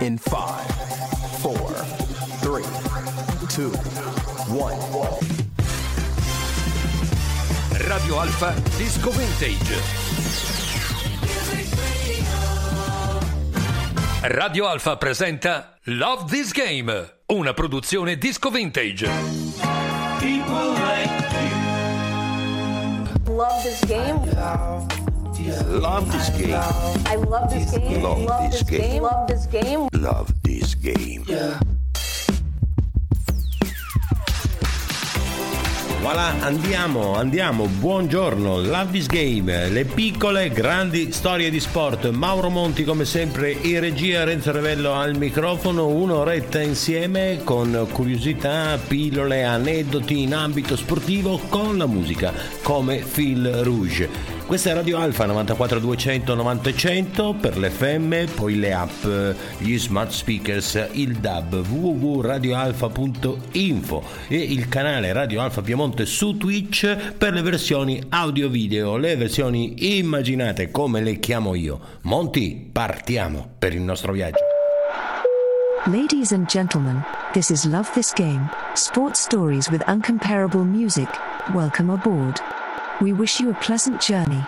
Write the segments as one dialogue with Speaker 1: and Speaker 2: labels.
Speaker 1: in 5, 4, 3, 2, 1.
Speaker 2: Radio Alfa Disco Vintage. Radio Alfa presenta Love This Game, una produzione disco vintage.
Speaker 3: Love this game.
Speaker 4: Love this game.
Speaker 3: I love this game.
Speaker 4: Love this game.
Speaker 3: Love this game.
Speaker 4: Love this game.
Speaker 5: Voilà, andiamo, andiamo, buongiorno, Love this Game, le piccole grandi storie di sport, Mauro Monti come sempre in regia, Renzo Revello al microfono, un'oretta insieme con curiosità, pillole, aneddoti in ambito sportivo con la musica come Phil Rouge. Questa è Radio Alfa 94200 900 per l'FM, poi le app, gli smart speakers, il DAB www.radioalfa.info e il canale Radio Alfa Piemonte su Twitch per le versioni audio-video, le versioni immaginate come le chiamo io. Monti, partiamo per il nostro viaggio.
Speaker 6: Ladies and gentlemen, this is Love This Game, sports stories with uncomparable music. Welcome aboard. We wish you a pleasant journey.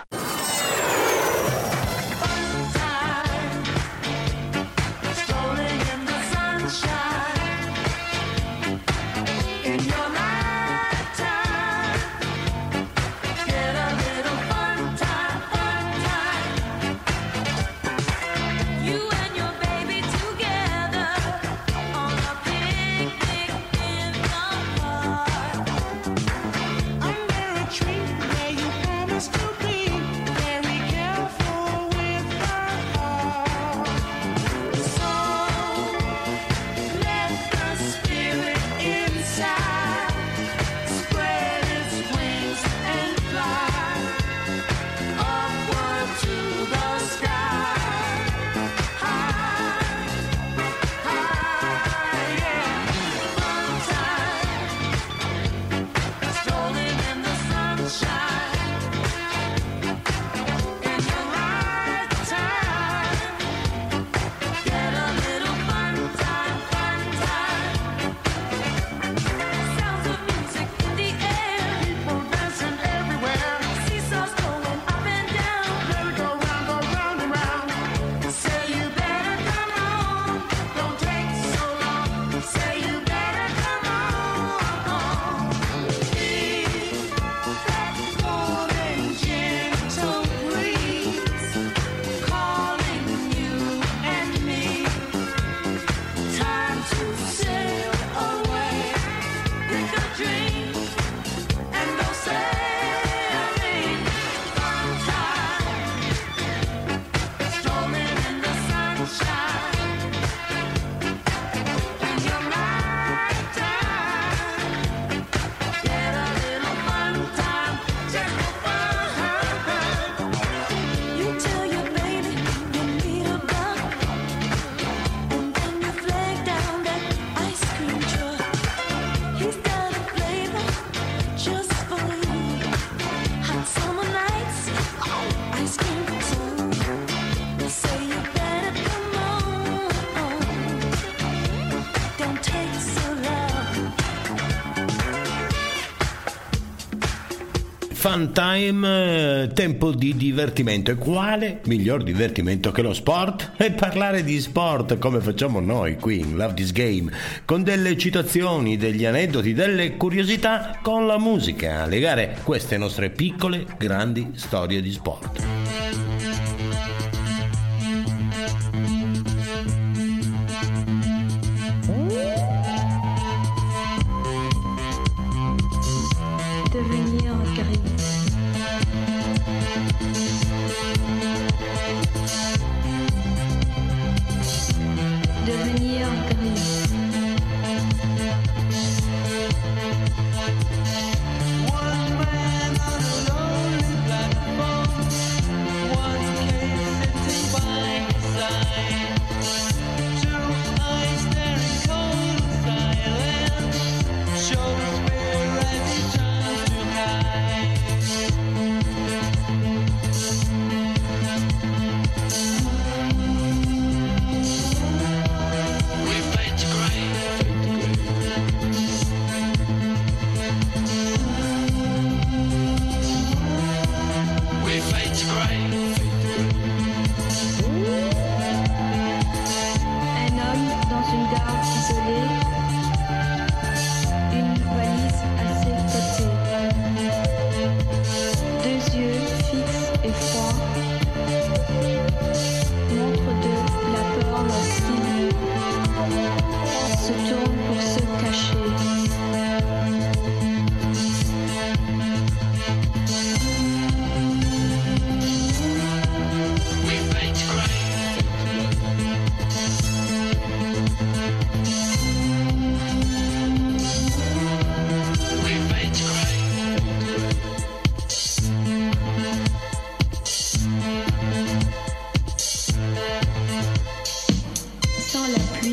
Speaker 7: Fun time,
Speaker 5: eh, tempo di divertimento. E quale miglior divertimento che lo sport? E parlare di sport come facciamo noi qui in Love This Game, con delle citazioni, degli aneddoti, delle curiosità con la musica, legare queste nostre piccole, grandi storie di sport.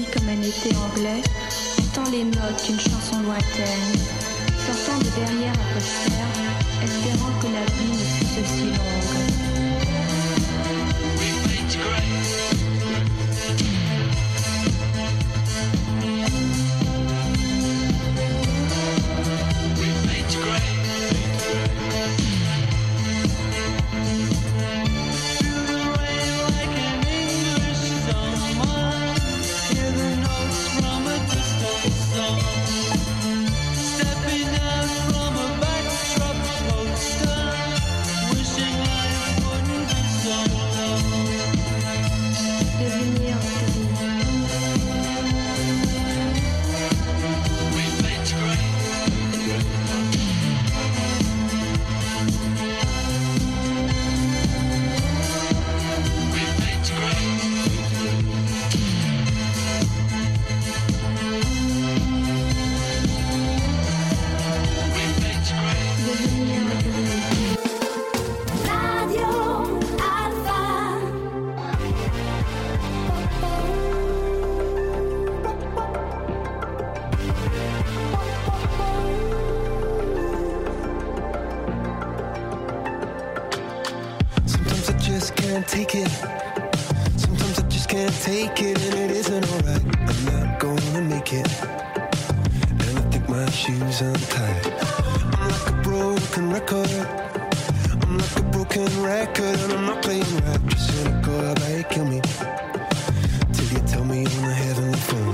Speaker 8: Été anglais, entend les notes d'une chanson lointaine, sortant de derrière un poster, espérant que la vie ne fût aussi longue.
Speaker 9: It, isn't alright. I'm not gonna make it. And I think my shoes untied. I'm like a broken record. I'm like a broken record, and I'm not playing right. Just cynical, how you kill me? Till you tell me on the heavenly phone.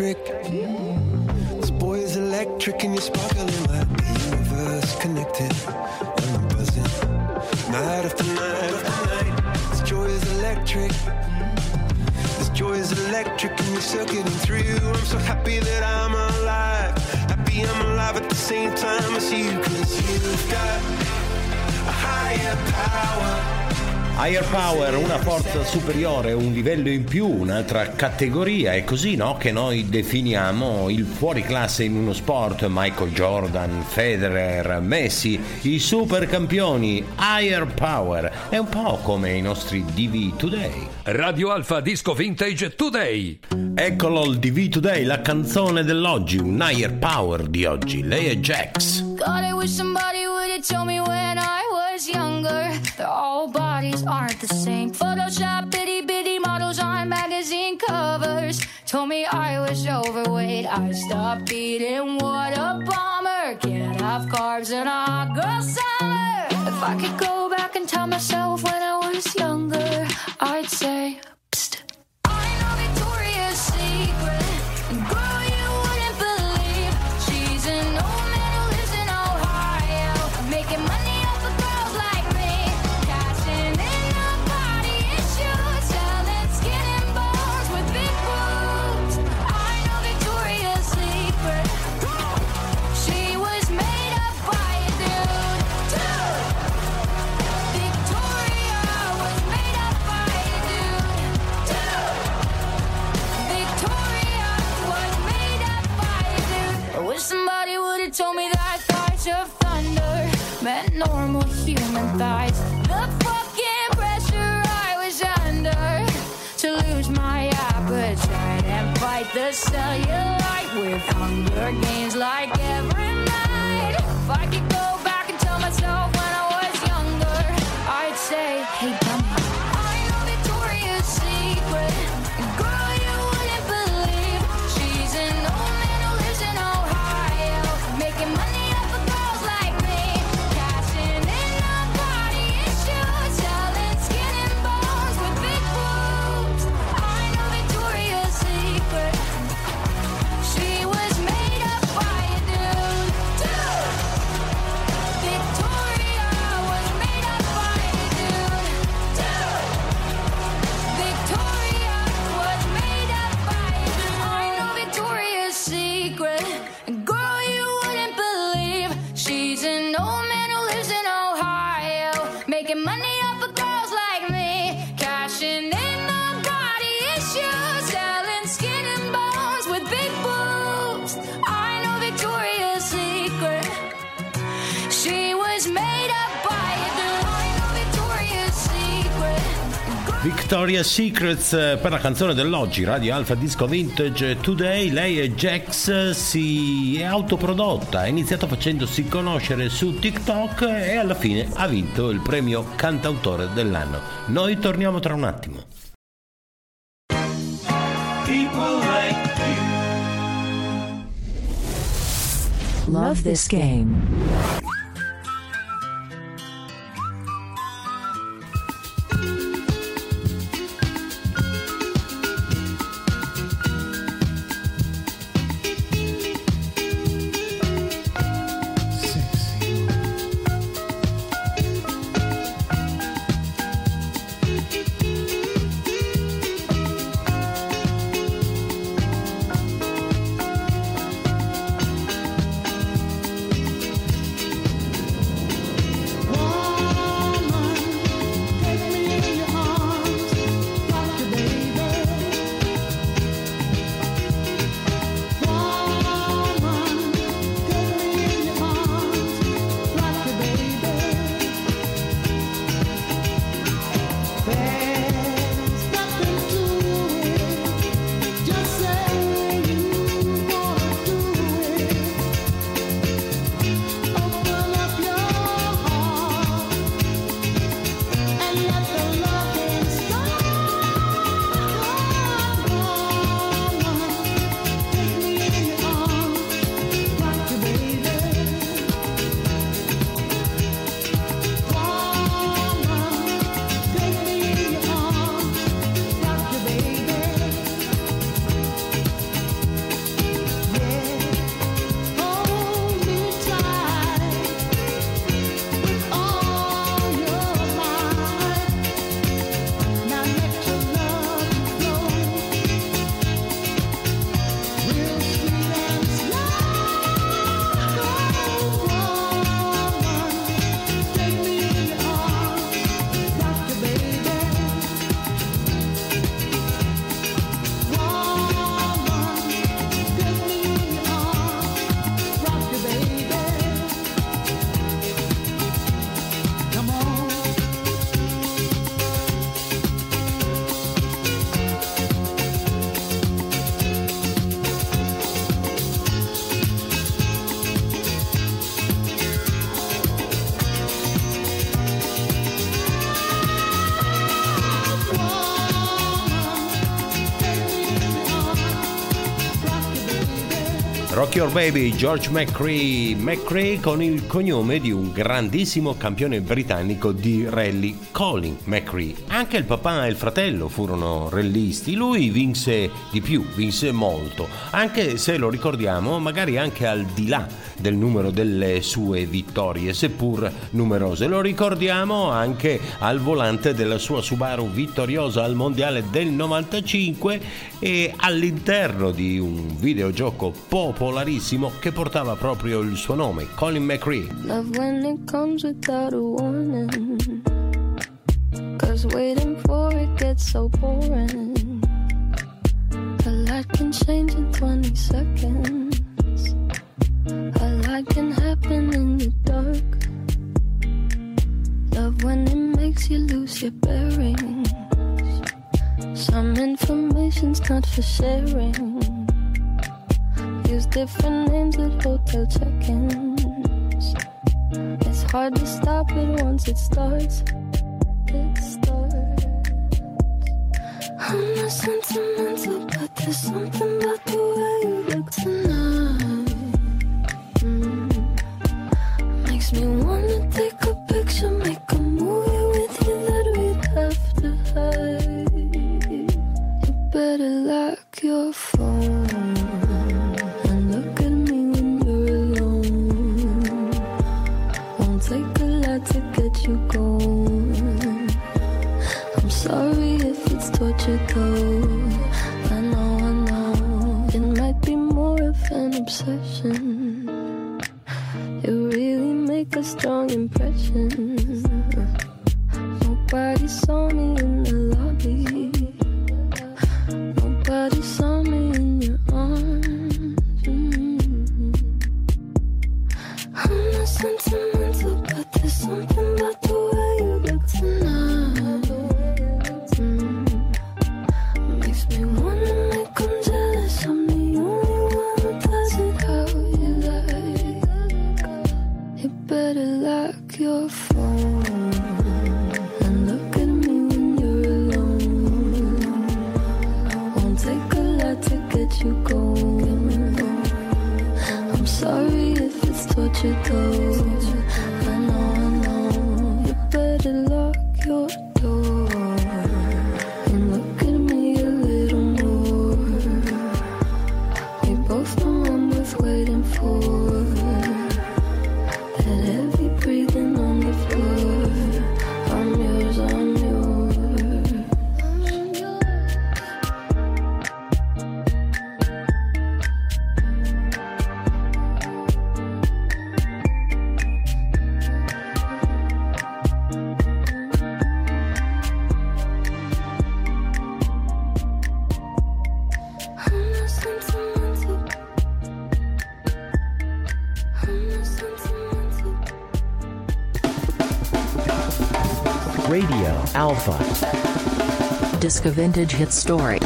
Speaker 9: Is Higher power,
Speaker 5: una forza superiore, un livello in più, un'altra categoria, è così no, che noi definiamo il fuoriclasse in uno sport, Michael Jordan, Federer, Messi, i super campioni, higher power, è un po' come i nostri DV Today.
Speaker 2: Radio Alfa Disco Vintage Today.
Speaker 5: Eccolo il DV Today, la canzone dell'oggi, un higher power di oggi, lei è Jax.
Speaker 10: God, I wish somebody would have told me when I was younger. That all bodies aren't the same. Photoshop itty bitty models on magazine covers told me I was overweight. I stopped eating. What a bummer. Can't have carbs in a hot girl summer. If I could go back and tell myself when I was younger, I'd say. Somebody told me that thighs of thunder meant normal human thighs. The fucking pressure I was under to lose my appetite and fight the cellulite with hunger games like every night. If I could go Victoria's
Speaker 5: Secrets eh, per la canzone dell'oggi, Radio Alpha Disco Vintage Today. Lei è Jax, si è autoprodotta, ha iniziato facendosi conoscere su TikTok e alla fine ha vinto il premio cantautore dell'anno. Noi torniamo tra un attimo.
Speaker 11: Love this game.
Speaker 5: Your Baby, George McCree. McCree con il cognome di un grandissimo campione britannico di rally, Colin McCree. Anche il papà e il fratello furono rallisti. Lui vinse di più, vinse molto. Anche se lo ricordiamo, magari anche al di là del numero delle sue vittorie, seppur numerose. Lo ricordiamo anche al volante della sua Subaru vittoriosa al mondiale del 95 e all'interno di un videogioco popolarissimo che portava proprio il suo nome, Colin
Speaker 8: warning. Cause waiting for it gets so boring. A lot can change in 20 seconds. Lot can happen in the dark. Love when it makes you lose your bearings. Some information's not for sharing. Use different names at hotel check-ins. It's hard to stop it once it starts. It starts. I'm not sentimental, but there's something about the way you look tonight. Strong impression. Nobody saw me in the lobby.
Speaker 12: Disco Vintage Hit Story.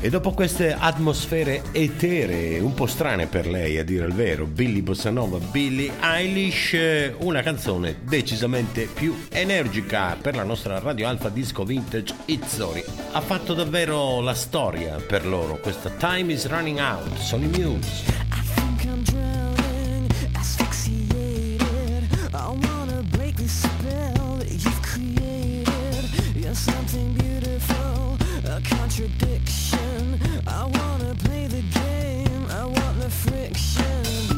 Speaker 5: E dopo queste atmosfere eteree, un po' strane per lei a dire il vero, Billy Bossanova, Billie Eilish, una canzone decisamente più energica per la nostra Radio Alpha Disco Vintage Hit Story. Ha fatto davvero la storia per loro, questa Time is Running Out, sono i Muse.
Speaker 11: Contradiction. I wanna play the game, I want the friction.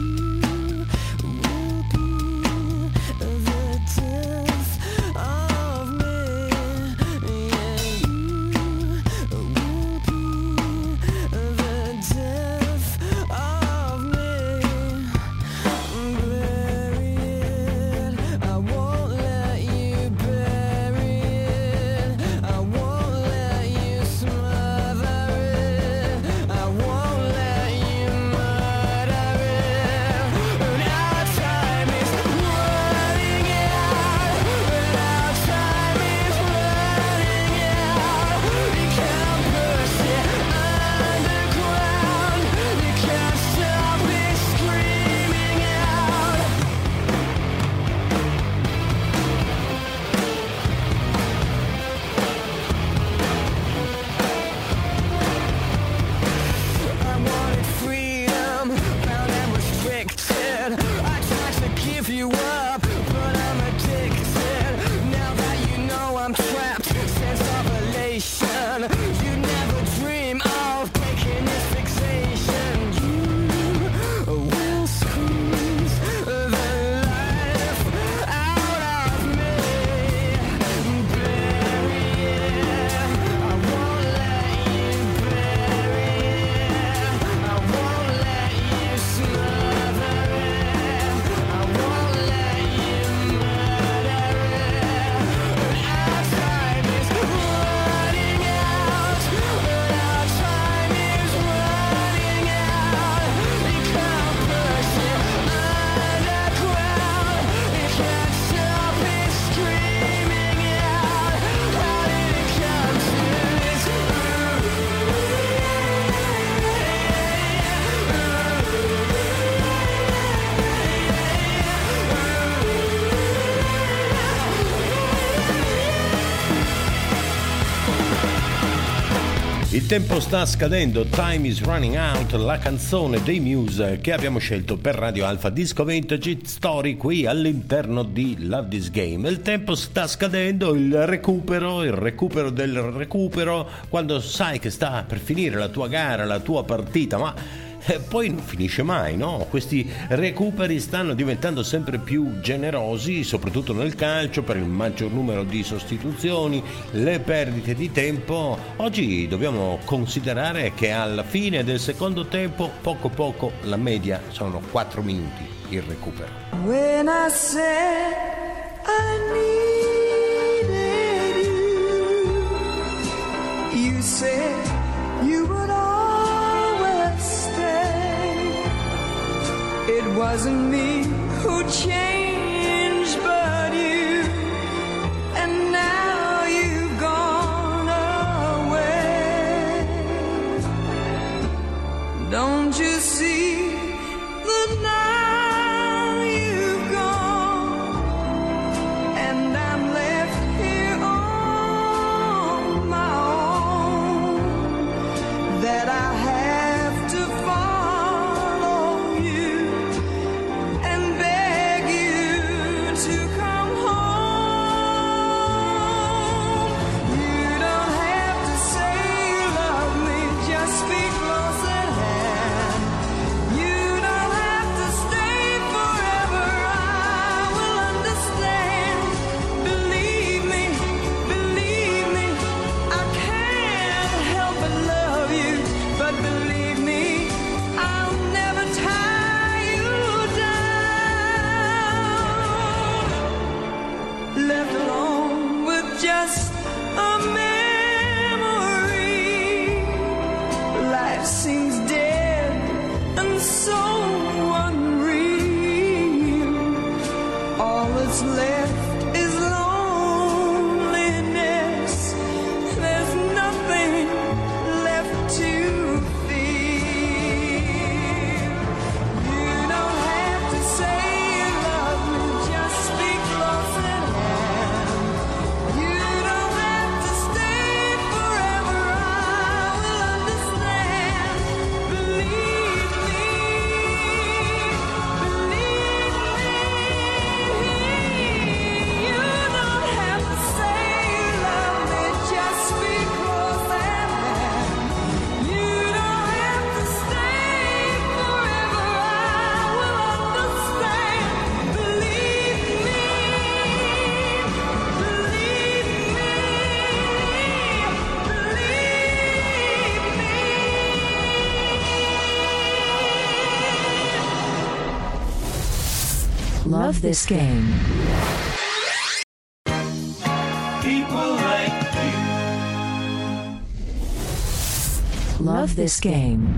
Speaker 5: Tempo sta scadendo, Time is Running Out, la canzone dei Muse che abbiamo scelto per Radio Alpha Disco Vintage Story qui all'interno di Love This Game. Il tempo sta scadendo, il recupero, il recupero del recupero, quando sai che sta per finire la tua gara, la tua partita, ma eh, poi non finisce mai, no? Questi recuperi stanno diventando sempre più generosi, soprattutto nel calcio, per il maggior numero di sostituzioni, le perdite di tempo. Oggi dobbiamo considerare che alla fine del secondo tempo, poco poco, la media sono 4 minuti il recupero.
Speaker 11: When I said I needed you, you said It wasn't me who changed, but you. And now you've gone away. Don't you see love
Speaker 13: this game.
Speaker 14: People like you.
Speaker 13: Love this game.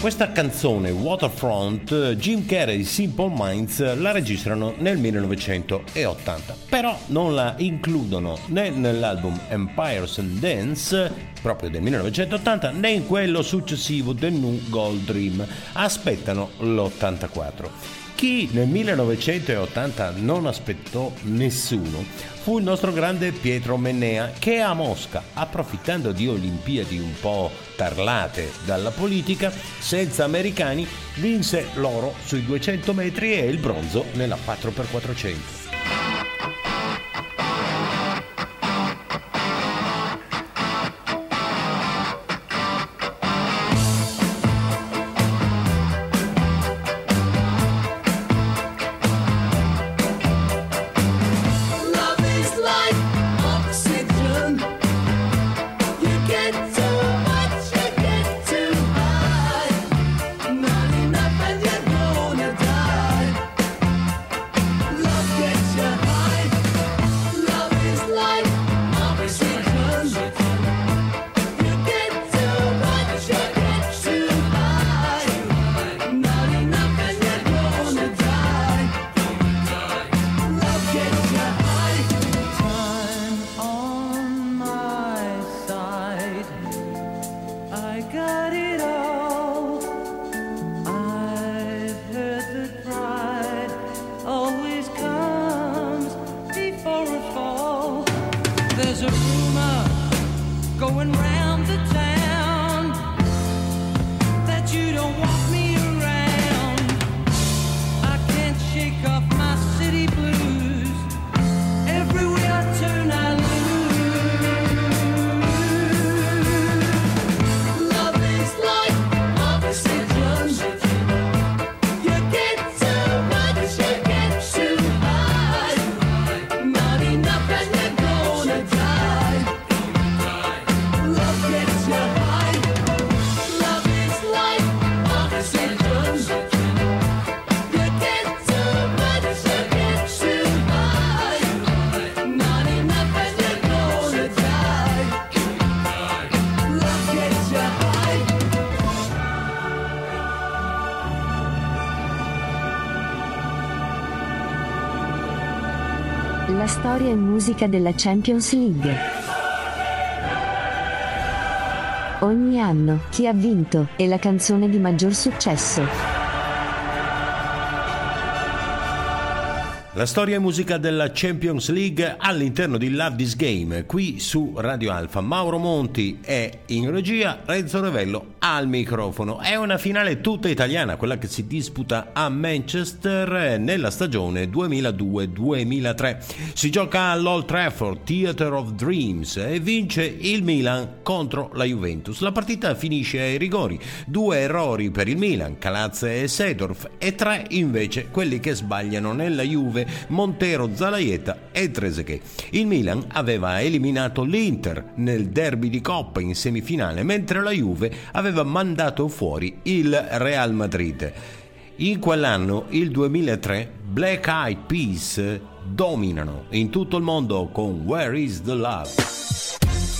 Speaker 5: Questa canzone, Waterfront, Jim Carrey e Simple Minds la registrano nel 1980, però non la includono né nell'album Empires and Dance, proprio del 1980, né in quello successivo The New Gold Dream. Aspettano l'84. Chi nel 1980 non aspettò nessuno fu il nostro grande Pietro Mennea che a Mosca, approfittando di Olimpiadi un po' tarlate dalla politica, senza americani, vinse l'oro sui 200 metri e il bronzo nella 4x400.
Speaker 15: Musica della Champions League. Ogni anno, chi ha vinto, e la canzone di maggior successo.
Speaker 5: La storia e musica della Champions League all'interno di Love This Game, qui su Radio Alfa. Mauro Monti è in regia, Renzo Revello al microfono. È una finale tutta italiana, quella che si disputa a Manchester nella stagione 2002-2003. Si gioca all'Old Trafford, Theatre of Dreams, e vince il Milan contro la Juventus. La partita finisce ai rigori, due errori per il Milan, Calazze e Sedorf, e tre invece quelli che sbagliano nella Juve Montero, Zalaieta e Trezeguet. Il Milan aveva eliminato l'Inter nel derby di Coppa in semifinale, mentre la Juve aveva mandato fuori il Real Madrid. In quell'anno, il 2003, Black Eyed Peas dominano in tutto il mondo con Where is the Love?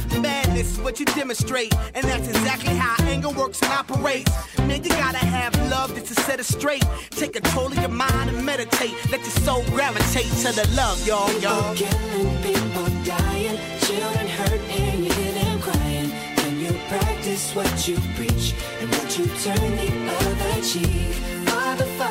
Speaker 16: madness is what you demonstrate. And that's exactly how anger works and operates. Man, you gotta have love just to set it straight. Take control of your mind and meditate. Let your soul gravitate to the love, y'all, y'all.
Speaker 17: People killing, people dying, children hurt and you hear them crying. Can you practice what you preach and would you turn the other cheek? Father, Father, Father,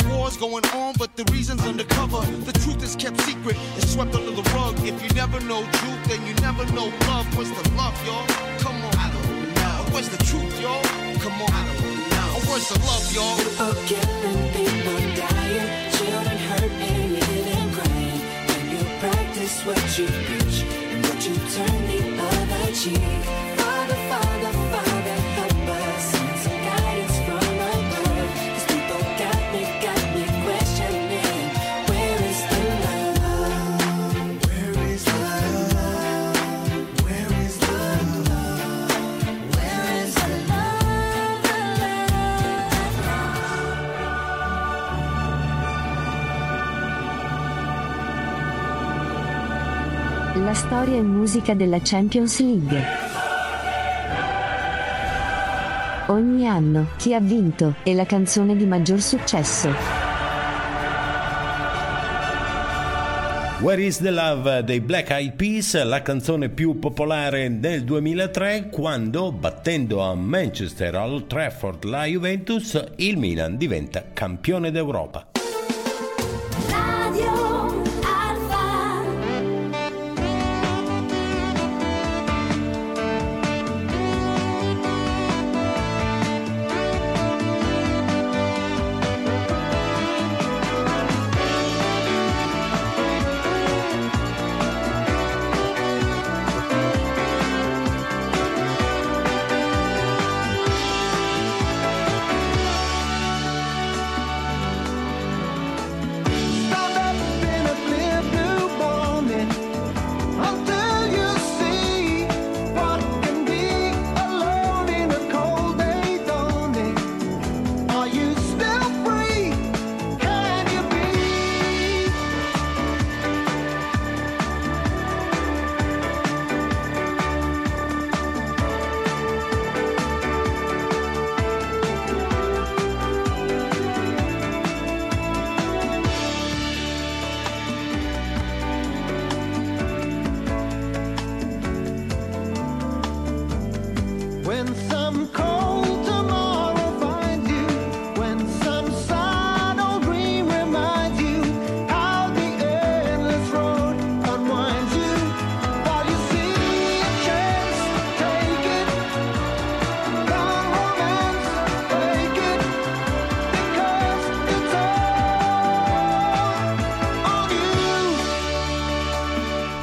Speaker 18: War's going on, but the reason's undercover. The truth is kept secret, it's swept under the rug. If you never know truth, then you never know love. Where's the love, y'all? Come on. I don't know. Where's the truth, y'all? Come on. I don't know. Where's the love, y'all?
Speaker 17: People killing, people dying, children hurt and hear them crying. Can you practice what you preach and would you turn the other cheek?
Speaker 15: Storia e musica della Champions League. Ogni anno, chi ha vinto, e la canzone di maggior successo.
Speaker 5: Where is the Love dei Black Eyed Peas, la canzone più popolare nel 2003 quando, battendo a Manchester Old Trafford la Juventus, il Milan diventa campione d'Europa.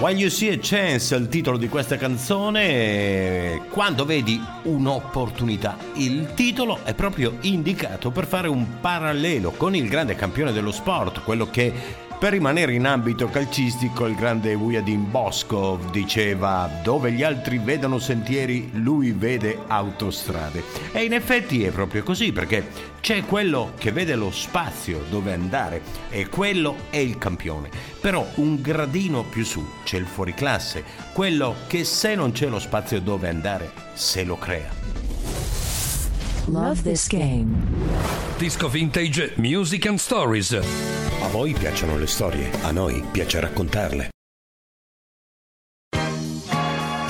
Speaker 5: While You See a Chance è il titolo di questa canzone. Quando vedi un'opportunità, il titolo è proprio indicato per fare un parallelo con il grande campione dello sport, quello che per rimanere in ambito calcistico il grande Wujadin Boskov diceva dove gli altri vedono sentieri lui vede autostrade. E in effetti è proprio così perché c'è quello che vede lo spazio dove andare e quello è il campione. Però un gradino più su c'è il fuoriclasse quello che se non c'è lo spazio dove andare se lo crea
Speaker 19: Love this game.
Speaker 2: Disco Vintage Music and Stories.
Speaker 4: A voi piacciono le storie, a noi piace raccontarle.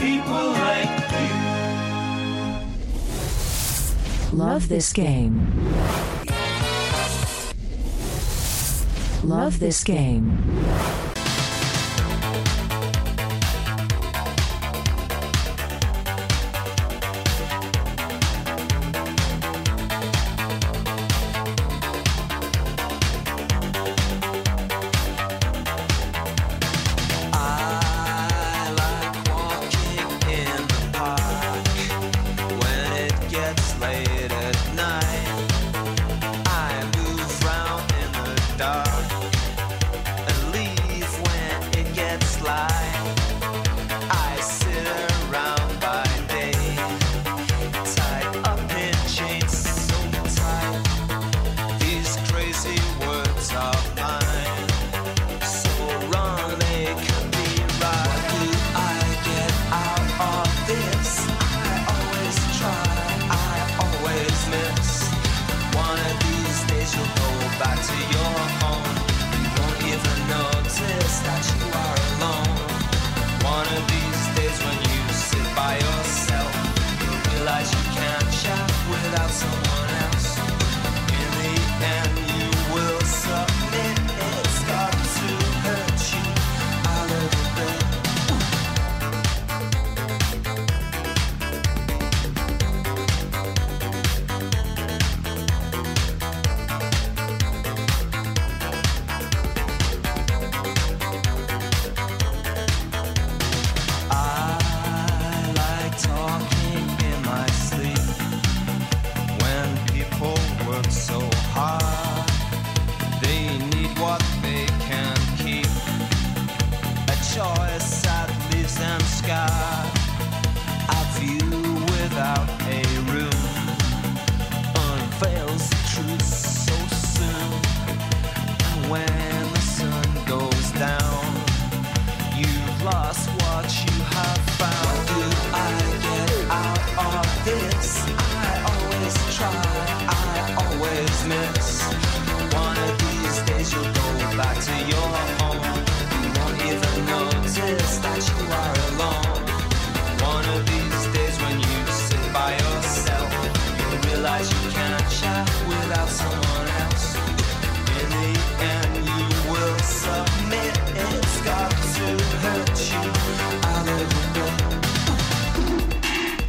Speaker 20: People like
Speaker 19: Love this game. Love this game.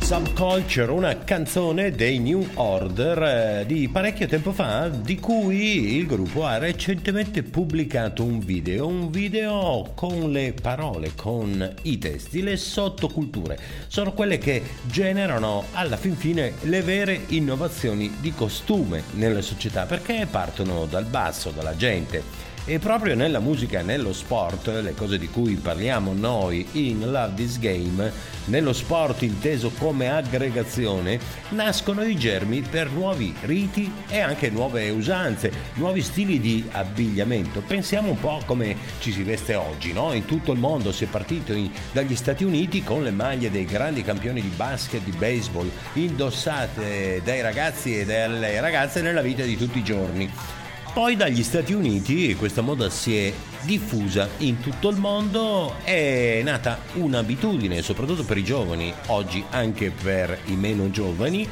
Speaker 5: Subculture, una canzone dei New Order eh, di parecchio tempo fa, di cui il gruppo ha recentemente pubblicato un video, un video con le parole, con i testi, le sottoculture. Sono quelle che generano alla fin fine le vere innovazioni di costume nelle società, perché partono dal basso, dalla gente. E proprio nella musica e nello sport, le cose di cui parliamo noi in Love This Game, nello sport inteso come aggregazione, nascono i germi per nuovi riti e anche nuove usanze, nuovi stili di abbigliamento. Pensiamo un po' come ci si veste oggi, no? In tutto il mondo si è partito in- dagli Stati Uniti con le maglie dei grandi campioni di basket, di baseball, indossate dai ragazzi e dalle ragazze nella vita di tutti i giorni. Poi dagli Stati Uniti questa moda si è diffusa in tutto il mondo, è nata un'abitudine, soprattutto per i giovani, oggi anche per i meno giovani,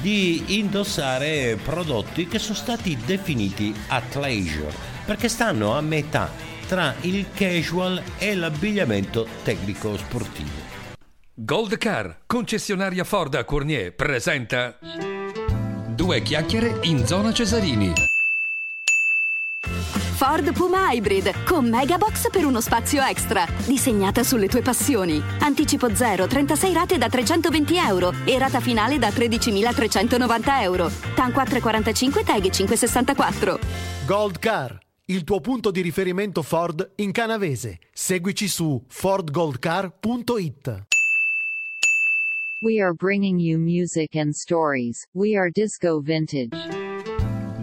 Speaker 5: di indossare prodotti che sono stati definiti athleisure, perché stanno a metà tra il casual e l'abbigliamento tecnico sportivo.
Speaker 2: Gold Car, concessionaria Ford a Cournier, presenta Due chiacchiere in zona Cesarini.
Speaker 21: Ford Puma Hybrid con Megabox per uno spazio extra. Disegnata sulle tue passioni. Anticipo 0, 36 rate da 320 euro e rata finale da 13.390 euro. TAN 445 TAG 564.
Speaker 22: Gold Car, il tuo punto di riferimento Ford in canavese. Seguici su fordgoldcar.it.
Speaker 12: We are bringing you music and stories. We are Disco Vintage.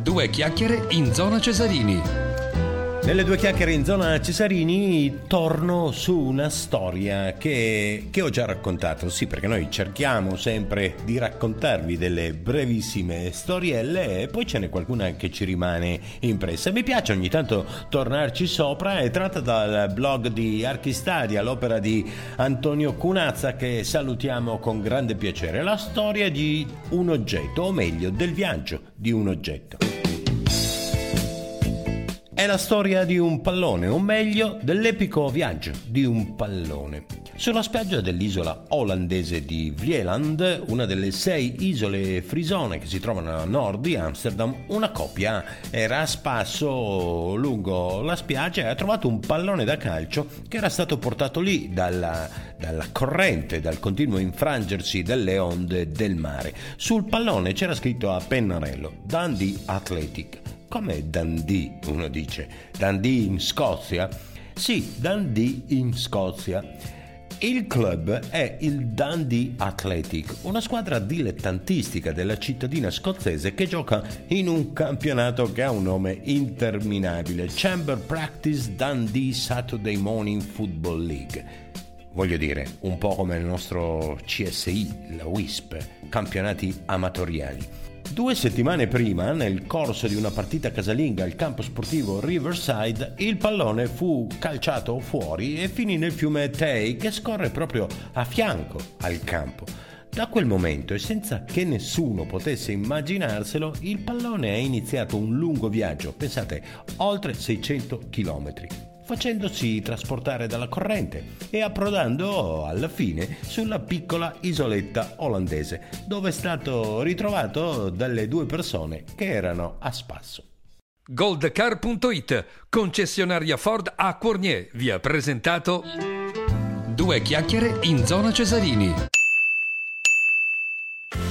Speaker 2: Due chiacchiere in zona Cesarini.
Speaker 5: Nelle due chiacchiere in zona Cesarini torno su una storia che, che ho già raccontato, sì perché noi cerchiamo sempre di raccontarvi delle brevissime storielle e poi ce n'è qualcuna che ci rimane impressa. Mi piace ogni tanto tornarci sopra, è tratta dal blog di Archistadia, l'opera di Antonio Cunazza che salutiamo con grande piacere, la storia di un oggetto, o meglio del viaggio di un oggetto. È la storia di un pallone, o meglio dell'epico viaggio di un pallone. Sulla spiaggia dell'isola olandese di Vlieland, una delle sei isole frisone che si trovano a nord di Amsterdam, una coppia era a spasso lungo la spiaggia e ha trovato un pallone da calcio che era stato portato lì dalla, dalla corrente, dal continuo infrangersi delle onde del mare. Sul pallone c'era scritto a pennarello Dundee Athletic. Come Dundee, uno dice? Dundee in Scozia? Sì, Dundee in Scozia. Il club è il Dundee Athletic, una squadra dilettantistica della cittadina scozzese che gioca in un campionato che ha un nome interminabile, Chamber Practice Dundee Saturday Morning Football League. Voglio dire, un po' come il nostro CSI, la WISP, campionati amatoriali. Due settimane prima, nel corso di una partita casalinga al campo sportivo Riverside, il pallone fu calciato fuori e finì nel fiume Tay che scorre proprio a fianco al campo. Da quel momento e senza che nessuno potesse immaginarselo, il pallone ha iniziato un lungo viaggio, pensate, oltre 600 km facendosi trasportare dalla corrente e approdando alla fine sulla piccola isoletta olandese, dove è stato ritrovato dalle due persone che erano a spasso.
Speaker 2: Goldcar.it, concessionaria Ford a Cornier, vi ha presentato Due chiacchiere in zona Cesarini.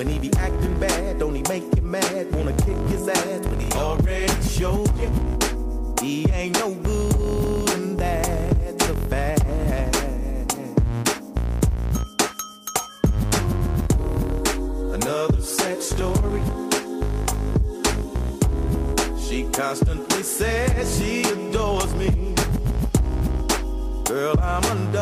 Speaker 14: When he be acting bad, don't he make you mad? Wanna kick his ass, but he already showed you he ain't no good, and that's a fact. Another sad story. She constantly says she adores me. Girl, I'm a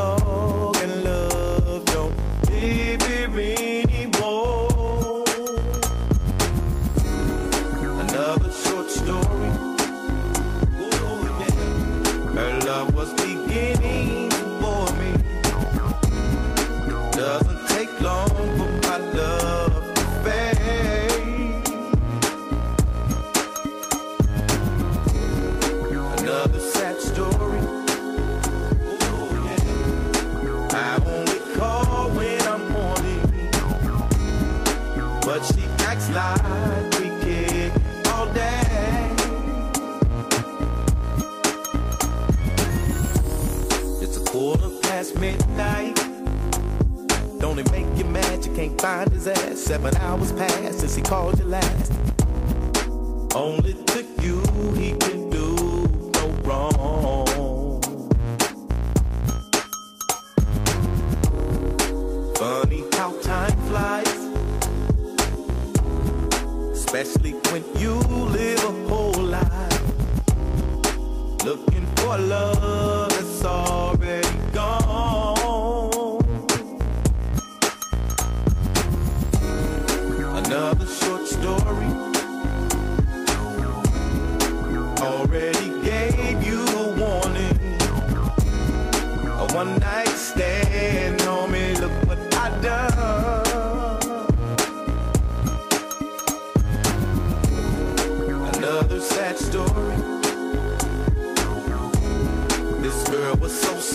Speaker 14: especially when you live a whole life looking for love that's already gone. Another short story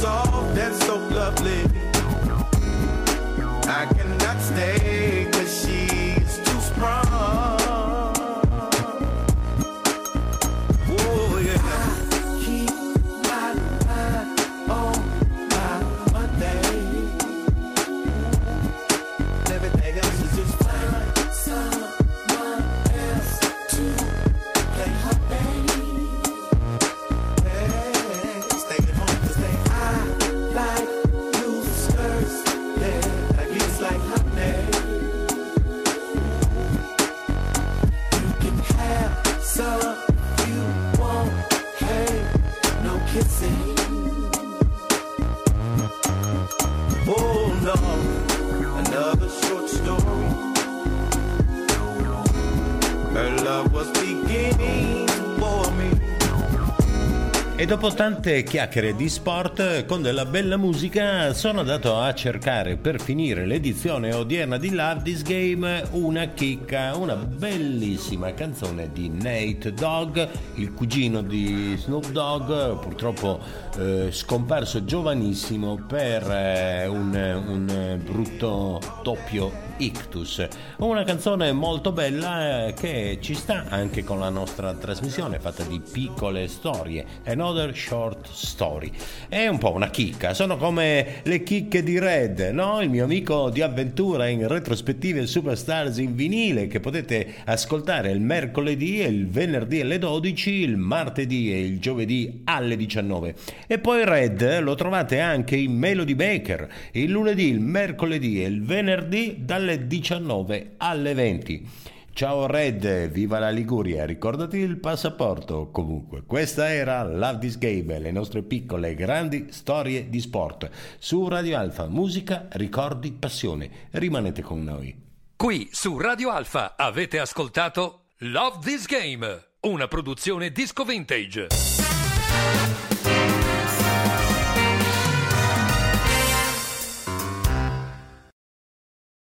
Speaker 14: was so soft and so lovely.
Speaker 5: E dopo tante chiacchiere di sport con della bella musica sono andato a cercare per finire l'edizione odierna di Love This Game una chicca, una bellissima canzone di Nate Dogg, il cugino di Snoop Dogg, purtroppo eh, scomparso giovanissimo per eh, un, un brutto doppio ictus. Una canzone molto bella eh, che ci sta anche con la nostra trasmissione fatta di piccole storie. Another Short Story. È un po' una chicca, sono come le chicche di Red, no? Il mio amico di avventura in retrospettive Superstars in vinile che potete ascoltare il mercoledì e il venerdì alle 12, il martedì e il giovedì alle 19. E poi Red lo trovate anche in Melody Baker, il lunedì, il mercoledì e il venerdì dalle 19 alle 20. Ciao Red, viva la Liguria, ricordati il passaporto. Comunque, questa era Love This Game, le nostre piccole e grandi storie di sport. Su Radio Alfa, musica, ricordi, passione. Rimanete con noi.
Speaker 2: Qui su Radio Alfa avete ascoltato Love This Game, una produzione disco vintage.